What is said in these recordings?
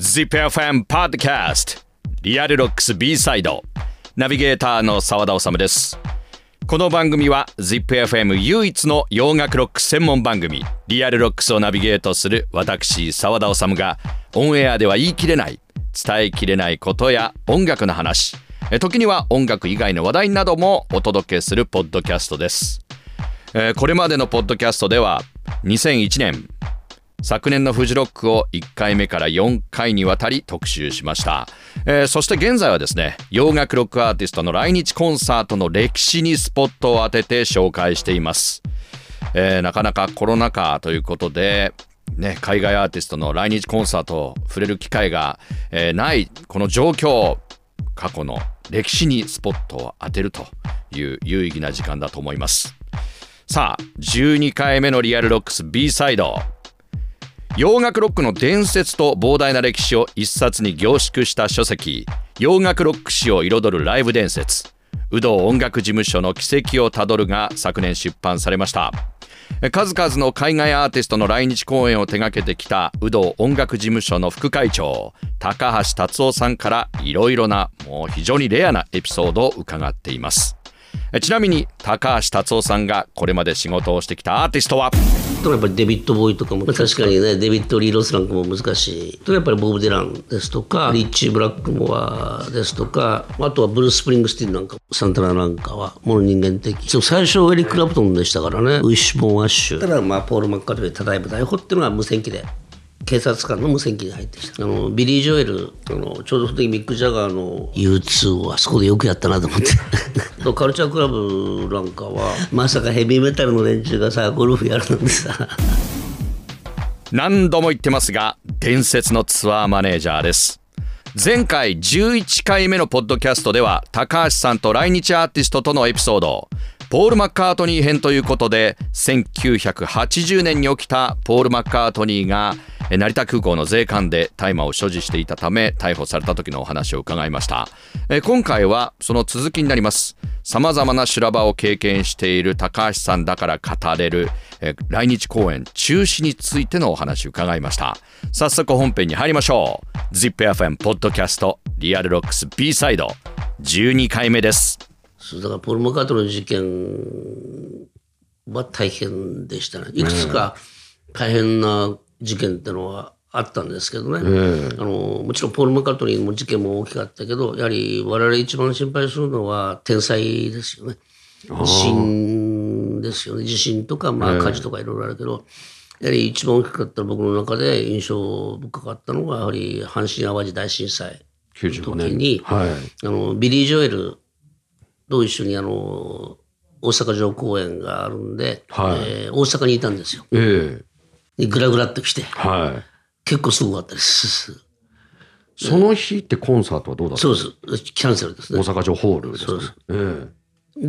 ZIPFM Podcast リアルロックス B サイドナビゲーターの澤田治です。この番組は ZIPFM 唯一の洋楽ロック専門番組リアルロックスをナビゲートする私澤田治がオンエアでは言い切れない伝えきれないことや音楽の話時には音楽以外の話題などもお届けするポッドキャストです。えこれまでのポッドキャストでは2001年昨年のフジロックを1回目から4回にわたり特集しました、えー、そして現在はですね洋楽ロックアーティストの来日コンサートの歴史にスポットを当てて紹介しています、えー、なかなかコロナ禍ということでね、海外アーティストの来日コンサートを触れる機会が、えー、ないこの状況過去の歴史にスポットを当てるという有意義な時間だと思います。さあ12回目のリアルロックス B サイド。洋楽ロックの伝説と膨大な歴史を一冊に凝縮した書籍洋楽ロック史を彩るライブ伝説。ウドー音楽事務所の軌跡をたどるが昨年出版されました。数々の海外アーティストの来日公演を手掛けてきたウドー音楽事務所の副会長高橋達夫さんからいろいろなもう非常にレアなエピソードを伺っています。ちなみに高橋達夫さんがこれまで仕事をしてきたアーティストは？やっぱりデビッド・ボーイとかも確かにねデビッド・リー・ロスなんかも難しいとやっぱりボブ・ディランですとかリッチー・ブラックモアですとかあとはブルース・スプリングスティンなんかサンタナなんかはもの人間的。最初はエリック・ラプトンでしたからね。ウィッシュ・ボン・アッシュ。ただまあポール・マッカートニーただいぶ大砲っていうのは無線機で警察官の無線機に入ってきた。あのビリー・ジョエルあのちょうどその時ミック・ジャガーの U2 をあそこでよくやったなと思って。カルチャークラブなんかはまさかヘビーメタルの連中がさゴルフやるなんてさ。何度も言ってますが伝説のツアーマネージャーです。前回11回目のポッドキャストでは高橋さんと来日アーティストとのエピソードポール・マッカートニー編ということで1980年に起きたポール・マッカートニーが成田空港の税関で大麻を所持していたため逮捕された時のお話を伺いました。今回はその続きになります。様々な修羅場を経験している高橋さんだから語れる来日公演中止についてのお話を伺いました。早速本編に入りましょう。ZIPFM ポッドキャストリアルロックス B サイド12回目です。だからポール・マッカートの事件は大変でしたね。いくつか大変な事件ってのはあったんですけどね、え。ー、あのもちろんポール・マカートニーも事件も大きかったけどやはり我々一番心配するのは天災ですよね。地震ですよね。地震とか、まあ、火事とかいろいろあるけど、えー、やはり一番大きかった僕の中で印象深かったのがやはり阪神・淡路大震災の時に、はい、あのビリー・ジョエルと一緒にあの大阪城公園があるんで、はいえー、大阪にいたんですよ。えーグラグラっと来て、はい、結構すごかったです。その日ってコンサートはどうだったそうです。キャンセルですね。大阪城ホールですね。そうです。えー、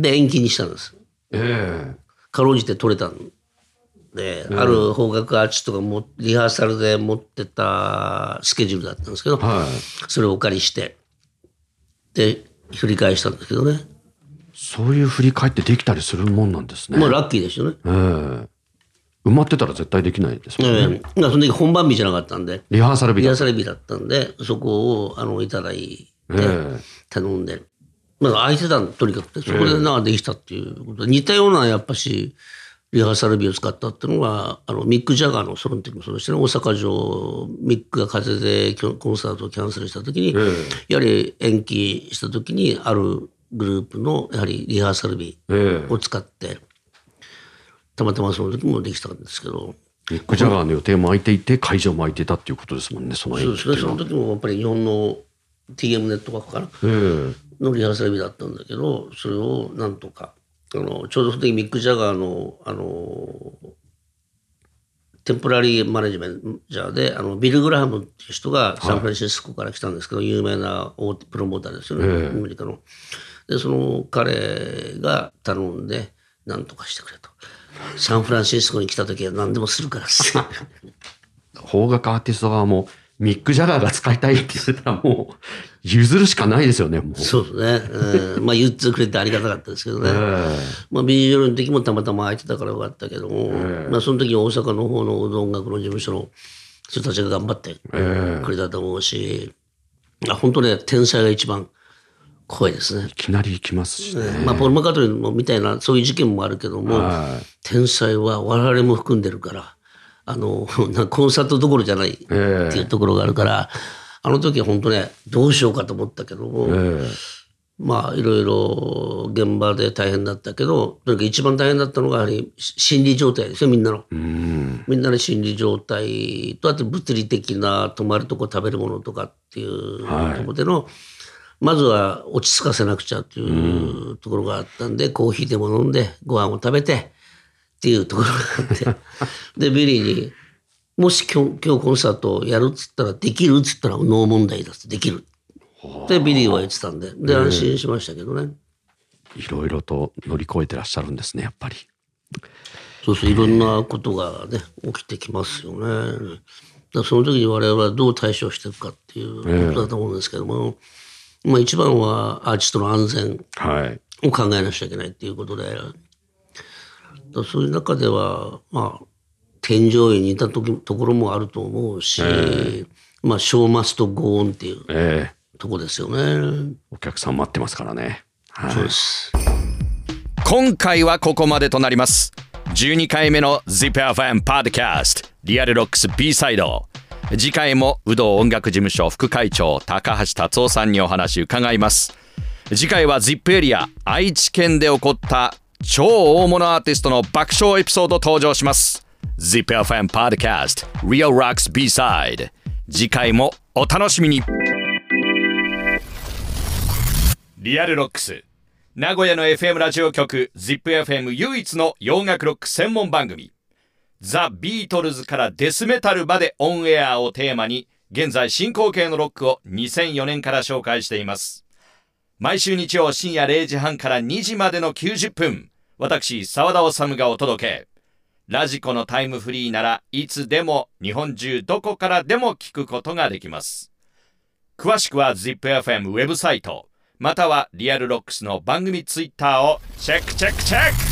で、延期にしたんです。ええー。かろうじて取れたんで、えー、ある方角アーチとかもリハーサルで持ってたスケジュールだったんですけど、はい、それをお借りして、で、振り返したんですけどね。そういう振り返ってできたりするもんなんですね。まあラッキーですよね。ええー埋まってたら絶対できないですもんね。えー、その時本番日じゃなかったんで。リハーサル日リハーサル日だったんで、そこを、あの、いただいて、頼んで。まあ、空いてたんとにかくて、そこでなんかできたっていうことで、似たような、やっぱし、リハーサル日を使ったっていうのが、あの、ミック・ジャガーのその時もそうでしたね、大阪城、ミックが風邪でコンサートをキャンセルした時に、やはり延期した時に、あるグループの、やはりリハーサル日を使って、たまたまその時もできたんですけど。ミック・ジャガーの予定も空いていて会場も空いてたっていうことですもんねそのそうですね。その時もやっぱり日本の TM ネットワークかな、のリハーサル日だったんだけどそれをなんとかあのちょうどその時ミック・ジャガーのあのテンポラリーマネジメンジャーであのビル・グラハムっていう人がサンフランシスコから来たんですけど、はい、有名な大手プロモーターですよね、アメリカの。でその彼が頼んで何とかしてくれと。サンフランシスコに来た時は何でもするから 邦楽アーティスト側もミック・ジャガーが使いたいって言ってたらもう譲るしかないですよね、もう。そうですね。えー、まあ言ってくれてありがたかったですけどね。えー、まあビジュアルの時もたまたま空いてたからよかったけども、えー、まあその時大阪の方の音楽の事務所の人たちが頑張ってくれたと思うし、あ本当ね天才が一番怖いですね。いきなり行きますしね。まあポール・マカートニーもみたいなそういう事件もあるけども、はい天才は我々も含んでるからあのなコンサートどころじゃないっていうところがあるから、あの時は本当ねどうしようかと思ったけども、えまあいろいろ現場で大変だったけどとにかく一番大変だったのがやはりし心理状態ですよみんなの。ん。みんなの心理状態とあと物理的な泊まるとこ食べるものとかっていうはいところでの、まずは落ち着かせなくちゃっていうところがあったんで、コーヒーでも飲んでご飯を食べてっていうところがあって でビリーに「もし今日今日コンサートをやるっつったらできる?」っつったら「 No 問題だ」ってできる。でビリーは言ってたんでで安心しましたけどね。いろいろと乗り越えてらっしゃるんですね、やっぱり。そうそういろんなことがね起きてきますよね。だからその時に我々はどう対処していくかっていうことだと思うんですけども、まあ一番はアーティストの安全はい。を考えなくちゃいけないっていうことで、だからそういう中ではまあ添乗員にいた時ところもあると思うし、まあ Show must go on っていうええとこですよね。お客さん待ってますからね。はい。そうです。今回はここまでとなります12回目の ZIPFM ポッドキャストリアルロックス B サイド次回もウドー音楽事務所副会長高橋達夫さんにお話伺います。次回は ZIP エリア愛知県で起こった超大物アーティストの爆笑エピソード登場します。ZIPFM ポッドキャスト Real Rocks B サイド次回もお楽しみに。リアルロックス。名古屋の FM ラジオ局 ZIPFM 唯一の洋楽ロック専門番組。ザ・ビートルズからデスメタルまでオンエアをテーマに現在進行形のロックを2004年から紹介しています。毎週日曜深夜0時半から2時までの90分私澤田治がお届け。ラジコのタイムフリーならいつでも日本中どこからでも聞くことができます。詳しくは ZIPFM ウェブサイトまたはリアルロックスの番組ツイッターをチェックチェックチェック。